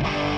Bye.